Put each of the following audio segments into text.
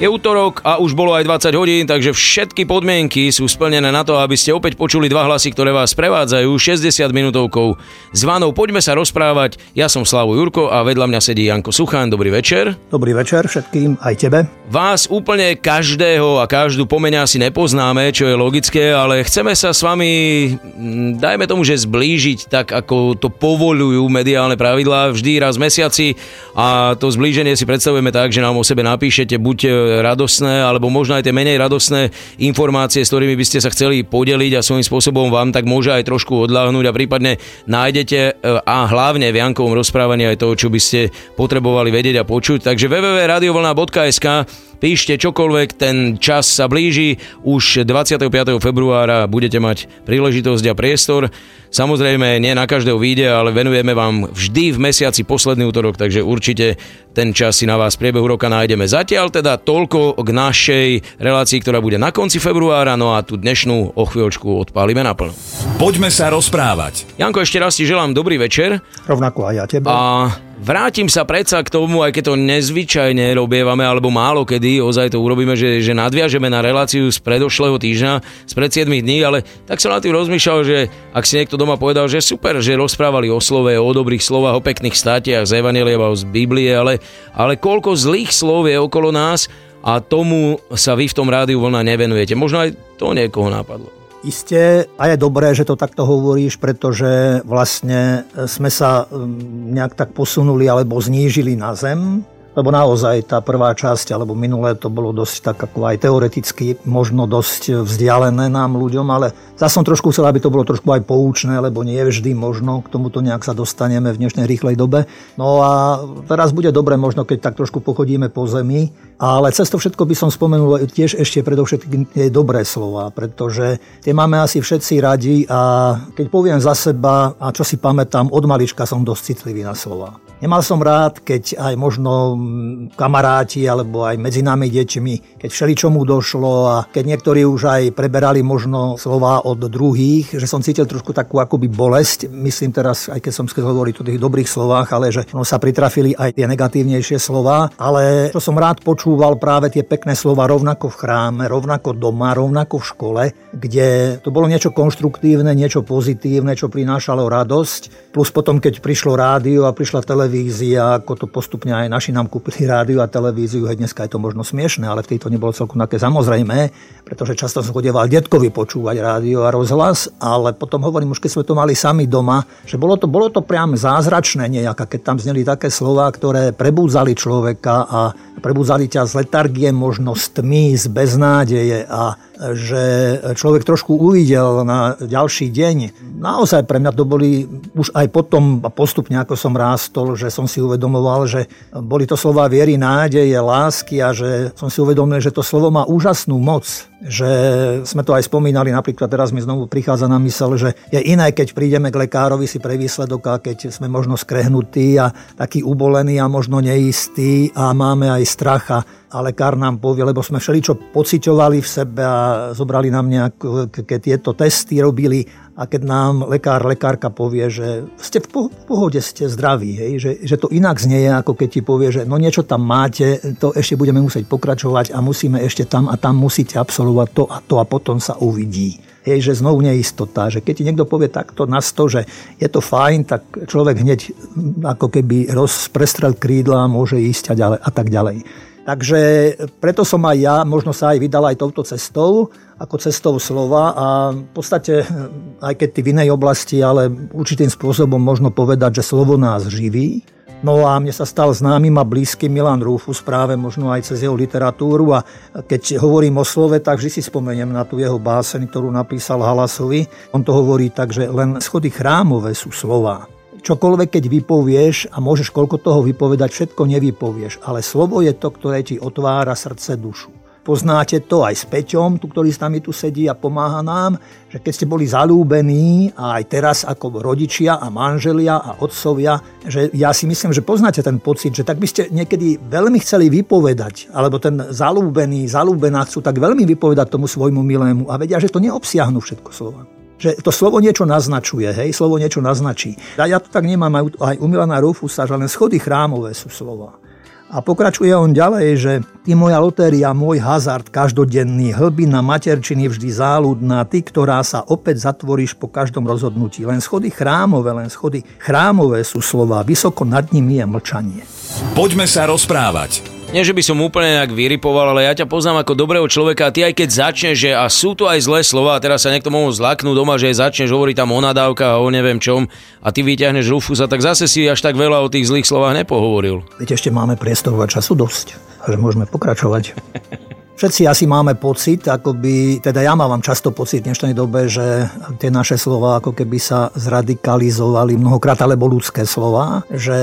Je útorok a už bolo aj 20 hodín, takže všetky podmienky sú splnené na to, aby ste opäť počuli dva hlasy, ktoré vás prevádzajú 60 minútovkou zvanou Poďme sa rozprávať. Ja som Slavo Jurko a vedľa mňa sedí Janko Suchán. Dobrý večer. Dobrý večer všetkým, aj tebe. Vás úplne každého a každú pomenia si nepoznáme, čo je logické, ale chceme sa s vami, mm, dajme tomu, že zblížiť tak, ako to povolujú mediálne pravidlá vždy raz v mesiaci a to zblíženie si predstavujeme tak, že nám o sebe napíšete buď radosné, alebo možno aj tie menej radosné informácie, s ktorými by ste sa chceli podeliť a svojím spôsobom vám tak môže aj trošku odláhnuť a prípadne nájdete e, a hlavne v Jankovom rozprávaní aj to, čo by ste potrebovali vedieť a počuť. Takže www.radiovlna.sk píšte čokoľvek, ten čas sa blíži, už 25. februára budete mať príležitosť a priestor. Samozrejme, nie na každého vyjde, ale venujeme vám vždy v mesiaci posledný útorok, takže určite ten čas si na vás v priebehu roka nájdeme. Zatiaľ teda toľko k našej relácii, ktorá bude na konci februára, no a tú dnešnú o chvíľočku odpálime naplno. Poďme sa rozprávať. Janko, ešte raz ti želám dobrý večer. Rovnako aj ja tebe. A Vrátim sa predsa k tomu, aj keď to nezvyčajne robievame, alebo málo kedy, ozaj to urobíme, že, že nadviažeme na reláciu z predošlého týždňa, z pred 7 dní, ale tak som na tým rozmýšľal, že ak si niekto doma povedal, že super, že rozprávali o slove, o dobrých slovách, o pekných státiach z Evanelia, z Biblie, ale, ale koľko zlých slov je okolo nás a tomu sa vy v tom rádiu vlna nevenujete. Možno aj to niekoho napadlo. Isté, a je dobré, že to takto hovoríš, pretože vlastne sme sa nejak tak posunuli alebo znížili na zem lebo naozaj tá prvá časť, alebo minulé to bolo dosť tak ako aj teoreticky, možno dosť vzdialené nám ľuďom, ale zase som trošku chcel, aby to bolo trošku aj poučné, lebo nie vždy možno k tomuto nejak sa dostaneme v dnešnej rýchlej dobe. No a teraz bude dobre možno, keď tak trošku pochodíme po zemi, ale cez to všetko by som spomenul tiež ešte predovšetkým tie dobré slova, pretože tie máme asi všetci radi a keď poviem za seba a čo si pamätám, od malička som dosť citlivý na slova. Nemal som rád, keď aj možno kamaráti alebo aj medzi nami deťmi, keď všeličomu došlo a keď niektorí už aj preberali možno slova od druhých, že som cítil trošku takú akoby bolesť. Myslím teraz, aj keď som chcel hovoriť o tých dobrých slovách, ale že no, sa pritrafili aj tie negatívnejšie slova. Ale čo som rád počúval práve tie pekné slova rovnako v chráme, rovnako doma, rovnako v škole, kde to bolo niečo konštruktívne, niečo pozitívne, čo prinášalo radosť. Plus potom, keď prišlo rádio a prišla televízia, ako to postupne aj naši nám kúpili rádiu a televíziu, hej, dneska je to možno smiešné, ale v tejto nebolo celkom také samozrejme, pretože často som chodeval detkovi počúvať rádio a rozhlas, ale potom hovorím, už keď sme to mali sami doma, že bolo to, bolo to priam zázračné nejaká, keď tam zneli také slova, ktoré prebúdzali človeka a prebúdzali ťa z letargie, možno z tmy, z beznádeje a že človek trošku uvidel na ďalší deň. Naozaj pre mňa to boli už aj potom postupne, ako som rástol, že som si uvedomoval, že boli to slova viery, nádeje, lásky a že som si uvedomil, že to slovo má úžasnú moc. Že sme to aj spomínali, napríklad teraz mi znovu prichádza na mysel, že je iné, keď prídeme k lekárovi si pre výsledok a keď sme možno skrehnutí a takí ubolení a možno neistí a máme aj strach a lekár nám povie, lebo sme všeličo pociťovali v sebe a zobrali nám nejaké tieto testy, robili a keď nám lekár, lekárka povie, že ste v pohode, ste zdraví, hej, že, že to inak znie, ako keď ti povie, že no niečo tam máte, to ešte budeme musieť pokračovať a musíme ešte tam a tam musíte absolvovať to a to a potom sa uvidí. Hej, že znovu neistota, že keď ti niekto povie takto na sto, že je to fajn, tak človek hneď ako keby rozprestrel krídla a môže ísť a, ďalej, a tak ďalej. Takže preto som aj ja možno sa aj vydal aj touto cestou, ako cestou slova a v podstate, aj keď ty v inej oblasti, ale určitým spôsobom možno povedať, že slovo nás živí. No a mne sa stal známym a blízky Milan Rufus práve možno aj cez jeho literatúru a keď hovorím o slove, tak vždy si spomeniem na tú jeho báseň, ktorú napísal Halasovi. On to hovorí tak, že len schody chrámové sú slova čokoľvek, keď vypovieš a môžeš koľko toho vypovedať, všetko nevypovieš, ale slovo je to, ktoré ti otvára srdce, dušu. Poznáte to aj s Peťom, tu, ktorý s nami tu sedí a pomáha nám, že keď ste boli zalúbení a aj teraz ako rodičia a manželia a otcovia, že ja si myslím, že poznáte ten pocit, že tak by ste niekedy veľmi chceli vypovedať, alebo ten zalúbený, zalúbená chcú tak veľmi vypovedať tomu svojmu milému a vedia, že to neobsiahnu všetko slova že to slovo niečo naznačuje, hej, slovo niečo naznačí. A ja to tak nemám aj, u Milana Rufusa, že len schody chrámové sú slova. A pokračuje on ďalej, že ty moja lotéria, môj hazard každodenný, hlbina materčiny vždy záľudná, ty, ktorá sa opäť zatvoríš po každom rozhodnutí. Len schody chrámové, len schody chrámové sú slova, vysoko nad nimi je mlčanie. Poďme sa rozprávať. Nie, že by som úplne nejak vyripoval, ale ja ťa poznám ako dobrého človeka a ty aj keď začneš, že a sú tu aj zlé slova, a teraz sa niekto mohol zlaknúť doma, že začneš hovoriť tam o nadávkach a o neviem čom a ty vyťahneš Rufusa, tak zase si až tak veľa o tých zlých slovách nepohovoril. Veď ešte máme priestoru a času dosť, že môžeme pokračovať. Všetci asi máme pocit, akoby, teda ja mám často pocit v dnešnej dobe, že tie naše slova ako keby sa zradikalizovali mnohokrát, alebo ľudské slova, že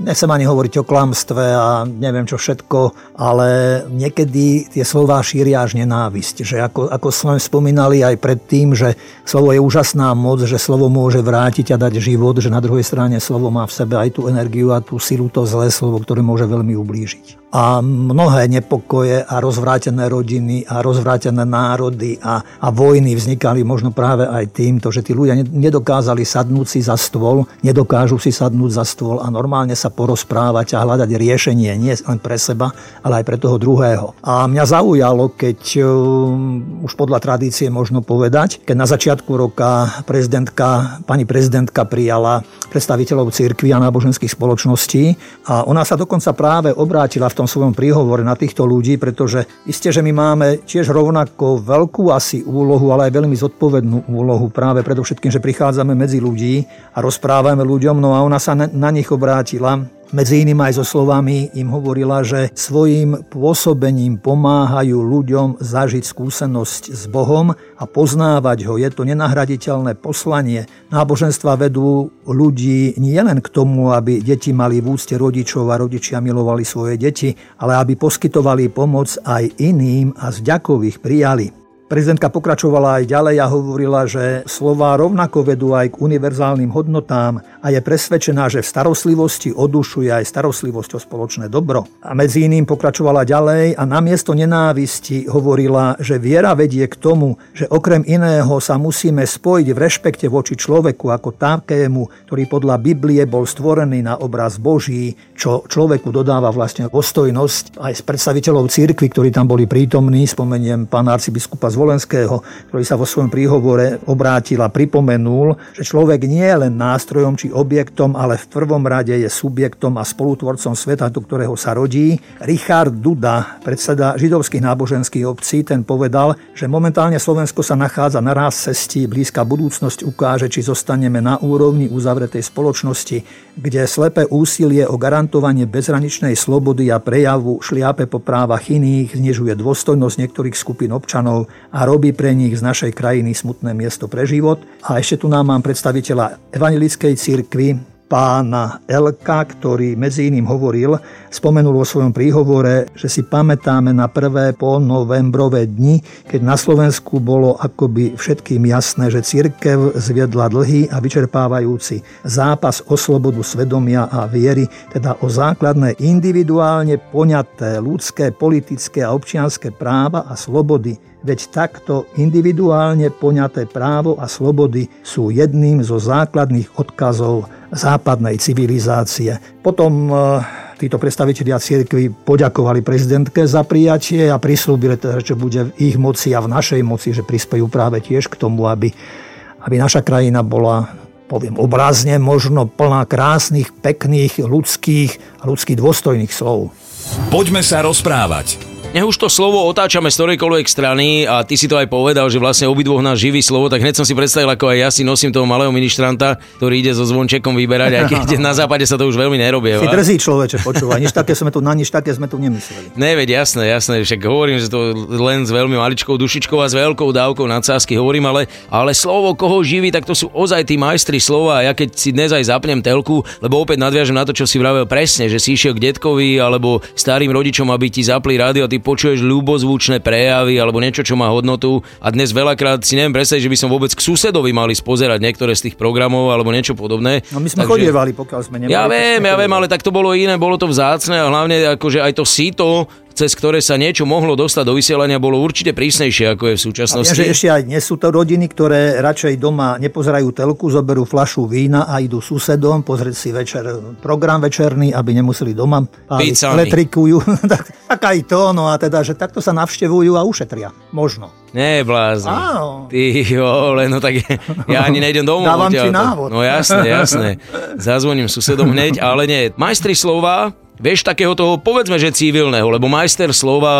nechcem ani hovoriť o klamstve a neviem čo všetko, ale niekedy tie slova šíria až nenávisť. Že ako, ako sme spomínali aj predtým, že slovo je úžasná moc, že slovo môže vrátiť a dať život, že na druhej strane slovo má v sebe aj tú energiu a tú silu, to zlé slovo, ktoré môže veľmi ublížiť a mnohé nepokoje a rozvrátené rodiny a rozvrátené národy a, a vojny vznikali možno práve aj týmto, že tí ľudia nedokázali sadnúť si za stôl, nedokážu si sadnúť za stôl a normálne sa porozprávať a hľadať riešenie nie len pre seba, ale aj pre toho druhého. A mňa zaujalo, keď um, už podľa tradície možno povedať, keď na začiatku roka prezidentka, pani prezidentka prijala predstaviteľov cirkvi a náboženských spoločností a ona sa dokonca práve obrátila v tom svojom príhovore na týchto ľudí, pretože isté, že my máme tiež rovnako veľkú asi úlohu, ale aj veľmi zodpovednú úlohu práve predovšetkým, že prichádzame medzi ľudí a rozprávame ľuďom, no a ona sa na nich obrátila medzi iným aj so slovami im hovorila, že svojim pôsobením pomáhajú ľuďom zažiť skúsenosť s Bohom a poznávať ho. Je to nenahraditeľné poslanie. Náboženstva vedú ľudí nielen k tomu, aby deti mali v úcte rodičov a rodičia milovali svoje deti, ale aby poskytovali pomoc aj iným a z ďakových prijali. Prezidentka pokračovala aj ďalej a hovorila, že slova rovnako vedú aj k univerzálnym hodnotám a je presvedčená, že v starostlivosti o dušu je aj starostlivosť o spoločné dobro. A medzi iným pokračovala ďalej a namiesto nenávisti hovorila, že viera vedie k tomu, že okrem iného sa musíme spojiť v rešpekte voči človeku ako takému, ktorý podľa Biblie bol stvorený na obraz Boží, čo človeku dodáva vlastne ostojnosť aj z predstaviteľov cirkvi, ktorí tam boli prítomní, spomeniem pána arcibiskupa z Volenského, ktorý sa vo svojom príhovore obrátil a pripomenul, že človek nie je len nástrojom či objektom, ale v prvom rade je subjektom a spolutvorcom sveta, do ktorého sa rodí. Richard Duda, predseda židovských náboženských obcí, ten povedal, že momentálne Slovensko sa nachádza na raz cestí, blízka budúcnosť ukáže, či zostaneme na úrovni uzavretej spoločnosti, kde slepé úsilie o garantovanie bezhraničnej slobody a prejavu šliape po právach iných, znižuje dôstojnosť niektorých skupín občanov a robí pre nich z našej krajiny smutné miesto pre život. A ešte tu nám mám predstaviteľa Evangelickej cirkvi, pána Elka, ktorý medzi iným hovoril, spomenul vo svojom príhovore, že si pamätáme na prvé po novembrové dni, keď na Slovensku bolo akoby všetkým jasné, že církev zviedla dlhý a vyčerpávajúci zápas o slobodu svedomia a viery, teda o základné individuálne poňaté ľudské, politické a občianské práva a slobody Veď takto individuálne poňaté právo a slobody sú jedným zo základných odkazov západnej civilizácie. Potom e, títo predstavitelia cirkvi poďakovali prezidentke za prijatie a prislúbili teda, že bude v ich moci a v našej moci, že prispejú práve tiež k tomu, aby, aby naša krajina bola poviem obrazne, možno plná krásnych, pekných, ľudských a ľudských dôstojných slov. Poďme sa rozprávať. Nech už to slovo otáčame z ktorejkoľvek strany a ty si to aj povedal, že vlastne obidvoch nás živí slovo, tak hneď som si predstavil, ako aj ja si nosím toho malého ministranta, ktorý ide so zvončekom vyberať, aj keď na západe sa to už veľmi nerobí. Si drzí človeče, počúvaj, nič také sme tu, na nič také sme tu nemysleli. Ne, veď jasné, jasné, však hovorím, že to len s veľmi maličkou dušičkou a s veľkou dávkou nadsázky hovorím, ale, ale slovo, koho živí, tak to sú ozaj tí majstri slova. A ja keď si dnes aj zapnem telku, lebo opäť nadviažem na to, čo si vravel presne, že si išiel k detkovi alebo starým rodičom, aby ti zapli rádio, ty počuješ ľubozvučné prejavy alebo niečo, čo má hodnotu a dnes veľakrát si neviem predstaviť, že by som vôbec k susedovi mali spozerať niektoré z tých programov alebo niečo podobné. No my sme Takže... chodievali, pokiaľ sme nemali. Ja viem, ja viem, ale tak to bolo iné, bolo to vzácne a hlavne akože aj to síto cez ktoré sa niečo mohlo dostať do vysielania, bolo určite prísnejšie, ako je v súčasnosti. A že ešte aj dnes sú to rodiny, ktoré radšej doma nepozerajú telku, zoberú flašu vína a idú susedom pozrieť si večer program večerný, aby nemuseli doma páliť elektrikujú. tak, tak aj to, no a teda, že takto sa navštevujú a ušetria. Možno. Nie, blázni. Áno. Ty, jo, len no tak ja ani nejdem domov. Dávam ti návod. No jasné, jasné. Zazvoním susedom hneď, ale nie. Majstri slova, Vieš, takého toho, povedzme, že civilného, lebo majster slova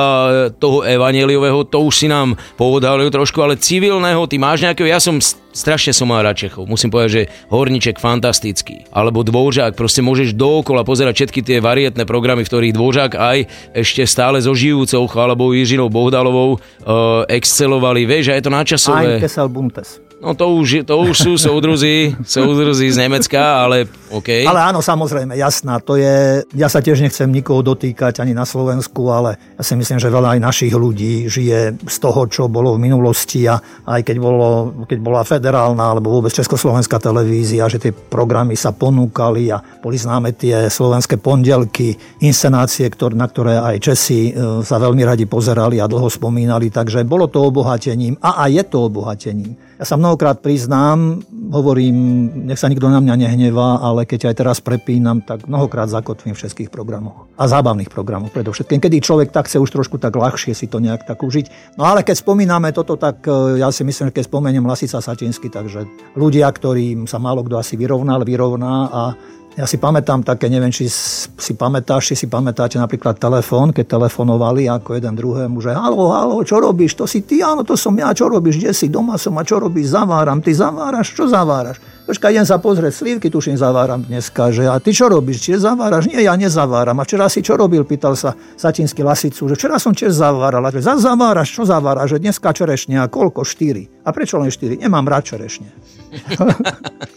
toho evaneliového, to už si nám povedal trošku, ale civilného, ty máš nejakého, ja som strašne som mal rád Čechov. Musím povedať, že Horniček fantastický. Alebo Dvořák, proste môžeš dookola pozerať všetky tie varietné programy, v ktorých Dvořák aj ešte stále so žijúcou alebo Jiřinou Bohdalovou uh, excelovali. Vieš, a je to načasové. Aj Buntes. No to už, to už sú soudruzi, soudruzi z Nemecka, ale OK. Ale áno, samozrejme, jasná, to je, ja sa tiež nechcem nikoho dotýkať ani na Slovensku, ale ja si myslím, že veľa aj našich ľudí žije z toho, čo bolo v minulosti a aj keď, bolo, keď bola federálna alebo vôbec Československá televízia, že tie programy sa ponúkali a boli známe tie slovenské pondelky, inscenácie, ktor, na ktoré aj Česi e, sa veľmi radi pozerali a dlho spomínali, takže bolo to obohatením a aj je to obohatením. Ja sa mnohokrát priznám, hovorím, nech sa nikto na mňa nehnevá, ale keď aj teraz prepínam, tak mnohokrát zakotvím v všetkých programoch. A zábavných programoch predovšetkým. Kedy človek tak chce už trošku tak ľahšie si to nejak tak užiť. No ale keď spomíname toto, tak e, ja si myslím, že keď spomeniem Lasica Satinsky, takže ľudia, ktorým sa málo kto asi vyrovnal, vyrovná a ja si pamätám také, neviem, či si pamätáš, či si pamätáte napríklad telefón, keď telefonovali ako jeden druhému, že halo, halo, čo robíš, to si ty, áno, to som ja, čo robíš, kde si, doma som a čo robíš, zaváram, ty zaváraš, čo zaváraš? Počkaj, idem sa pozrieť, slívky tuším zaváram dneska, že a ty čo robíš, či zaváraš? Nie, ja nezaváram. A včera si čo robil, pýtal sa Satinský Lasicu, že včera som tiež zaváral. A zaváraš, čo zaváraš, že dneska a koľko? Štyri. A prečo len štyri? Nemám rád čerešne.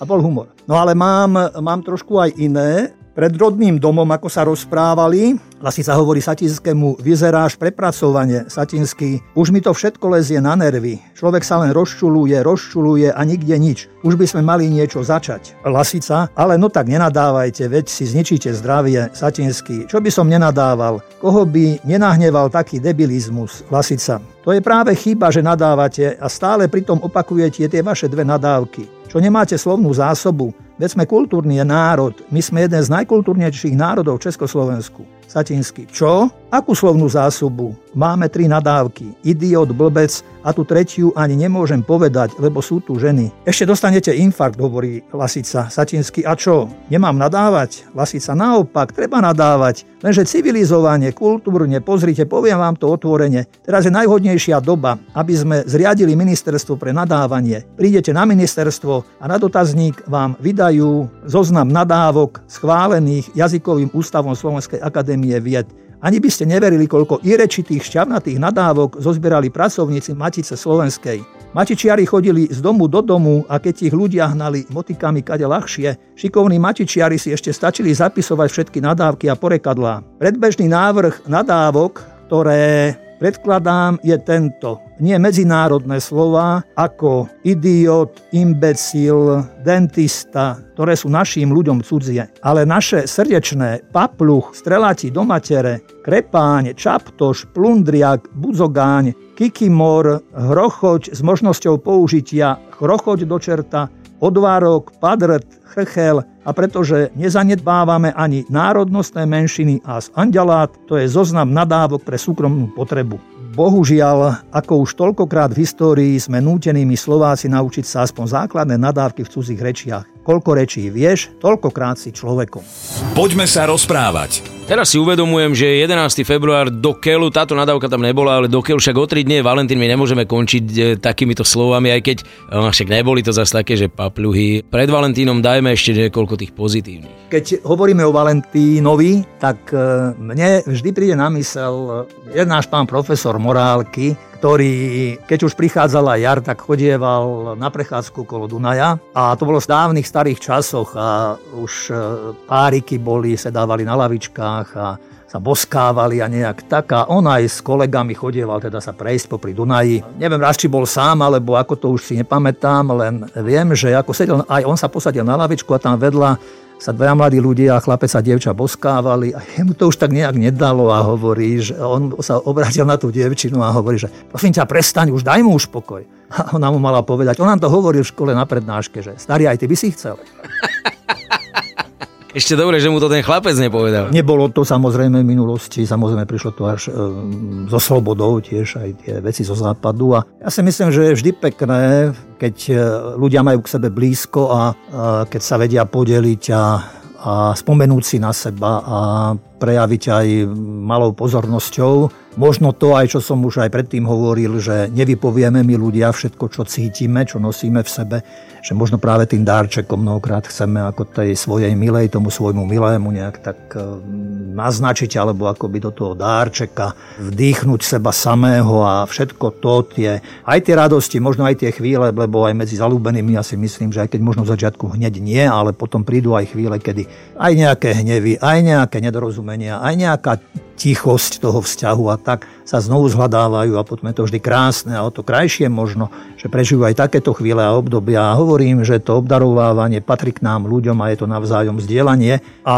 A bol humor. No ale mám, mám trošku aj iné. Pred rodným domom, ako sa rozprávali, Lasica hovorí Satinskému, vyzeráš prepracovanie, Satinský, už mi to všetko lezie na nervy. Človek sa len rozčuluje, rozčuluje a nikde nič. Už by sme mali niečo začať. Lasica, ale no tak nenadávajte, veď si zničíte zdravie, Satinský. Čo by som nenadával? Koho by nenahneval taký debilizmus, Lasica? To je práve chyba, že nadávate a stále pritom opakujete tie vaše dve nadávky. Čo nemáte slovnú zásobu, Veď sme kultúrny národ, my sme jeden z najkultúrnejších národov v Československu. Satinsky. Čo? Akú slovnú zásobu? Máme tri nadávky. Idiot, blbec a tu tretiu ani nemôžem povedať, lebo sú tu ženy. Ešte dostanete infarkt, hovorí Lasica. Satinsky. A čo? Nemám nadávať? Lasica. Naopak, treba nadávať. Lenže civilizovanie, kultúrne, pozrite, poviem vám to otvorene. Teraz je najhodnejšia doba, aby sme zriadili ministerstvo pre nadávanie. Prídete na ministerstvo a na dotazník vám vydajú zoznam nadávok schválených jazykovým ústavom Slovenskej Akadémie vied. Ani by ste neverili, koľko irečitých šťavnatých nadávok zozbierali pracovníci Matice Slovenskej. Matičiari chodili z domu do domu a keď ich ľudia hnali motikami kade ľahšie, šikovní matičiari si ešte stačili zapisovať všetky nadávky a porekadlá. Predbežný návrh nadávok, ktoré predkladám, je tento. Nie medzinárodné slova ako idiot, imbecil, dentista, ktoré sú našim ľuďom cudzie, ale naše srdečné papluch, streláti do matere, krepáň, čaptoš, plundriak, budzogáň, kikimor, hrochoť s možnosťou použitia chrochoť do čerta, odvárok, padrt, chrchel a pretože nezanedbávame ani národnostné menšiny a z andalát, to je zoznam nadávok pre súkromnú potrebu. Bohužiaľ, ako už toľkokrát v histórii sme nútenými Slováci naučiť sa aspoň základné nadávky v cudzích rečiach. Koľko rečí vieš, toľkokrát si človekom. Poďme sa rozprávať. Teraz si uvedomujem, že 11. február do Kelu, táto nadávka tam nebola, ale do Kelu však o 3 dní Valentín my nemôžeme končiť e, takýmito slovami, aj keď e, však neboli to zase také, že papľuhy. Pred Valentínom dajme ešte niekoľko tých pozitívnych. Keď hovoríme o Valentínovi, tak e, mne vždy príde na mysel jeden náš pán profesor morálky, ktorý, keď už prichádzala jar, tak chodieval na prechádzku kolo Dunaja. A to bolo v dávnych starých časoch a už e, páriky boli, sedávali na lavičkách a sa boskávali a nejak tak. A on aj s kolegami chodieval teda sa prejsť popri Dunaji. Neviem raz, či bol sám, alebo ako to už si nepamätám, len viem, že ako sedel, aj on sa posadil na lavičku a tam vedľa sa dvaja mladí ľudia, chlapec a dievča boskávali a jemu to už tak nejak nedalo a hovorí, že on sa obrátil na tú dievčinu a hovorí, že prosím ťa, prestaň, už daj mu už pokoj. A ona mu mala povedať, on nám to hovoril v škole na prednáške, že starý, aj ty by si chcel. Ešte dobre, že mu to ten chlapec nepovedal. Nebolo to samozrejme v minulosti, samozrejme prišlo to až e, so slobodou tiež aj tie veci zo západu a ja si myslím, že je vždy pekné, keď e, ľudia majú k sebe blízko a, a keď sa vedia podeliť a, a spomenúť si na seba a prejaviť aj malou pozornosťou. Možno to aj, čo som už aj predtým hovoril, že nevypovieme my ľudia všetko, čo cítime, čo nosíme v sebe, že možno práve tým dárčekom mnohokrát chceme ako tej svojej milej, tomu svojmu milému nejak tak eh, naznačiť, alebo akoby do toho dárčeka vdýchnuť seba samého a všetko to tie, aj tie radosti, možno aj tie chvíle, lebo aj medzi zalúbenými ja si myslím, že aj keď možno v začiatku hneď nie, ale potom prídu aj chvíle, kedy aj nejaké hnevy, aj nejaké nedorozumenia, aj nejaká tichosť toho vzťahu a tak sa znovu zhľadávajú a potom je to vždy krásne a o to krajšie možno, že prežijú aj takéto chvíle a obdobia. A hovorím, že to obdarovávanie patrí k nám ľuďom a je to navzájom zdieľanie. A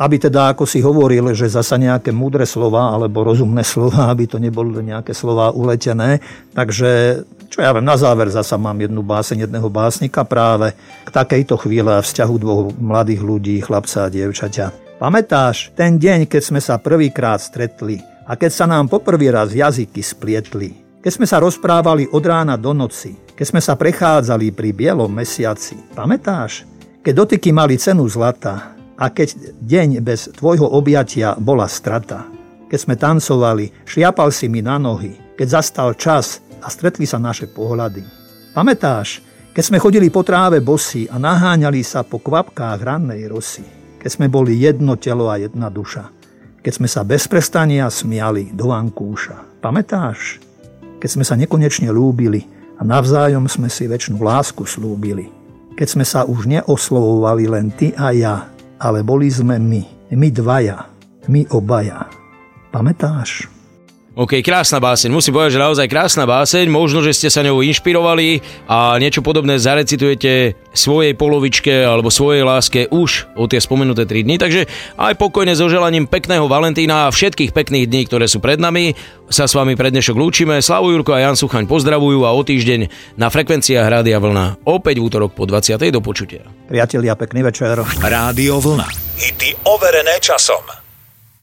aby teda, ako si hovoril, že zasa nejaké múdre slova alebo rozumné slova, aby to neboli nejaké slova uletené. Takže čo ja viem, na záver zasa mám jednu báseň jedného básnika práve k takejto chvíle a vzťahu dvoch mladých ľudí, chlapca a dievčaťa. Pamätáš ten deň, keď sme sa prvýkrát stretli a keď sa nám poprvý raz jazyky splietli? Keď sme sa rozprávali od rána do noci, keď sme sa prechádzali pri bielom mesiaci. Pamätáš? Keď dotyky mali cenu zlata a keď deň bez tvojho objatia bola strata. Keď sme tancovali, šliapal si mi na nohy, keď zastal čas a stretli sa naše pohľady. Pamätáš, keď sme chodili po tráve bosy a naháňali sa po kvapkách rannej rosy keď sme boli jedno telo a jedna duša. Keď sme sa bez prestania smiali do vankúša. Pamätáš? Keď sme sa nekonečne lúbili a navzájom sme si väčšinu lásku slúbili. Keď sme sa už neoslovovali len ty a ja, ale boli sme my, my dvaja, my obaja. Pamätáš? OK, krásna báseň. Musím povedať, že naozaj krásna báseň. Možno, že ste sa ňou inšpirovali a niečo podobné zarecitujete svojej polovičke alebo svojej láske už o tie spomenuté 3 dní. Takže aj pokojne so želaním pekného Valentína a všetkých pekných dní, ktoré sú pred nami. Sa s vami pre dnešok lúčime. Slavu Jurko a Jan Suchaň pozdravujú a o týždeň na frekvenciách Rádia Vlna opäť v útorok po 20. do počutia. Priatelia, pekný večer. Rádio Vlna. Hity overené časom.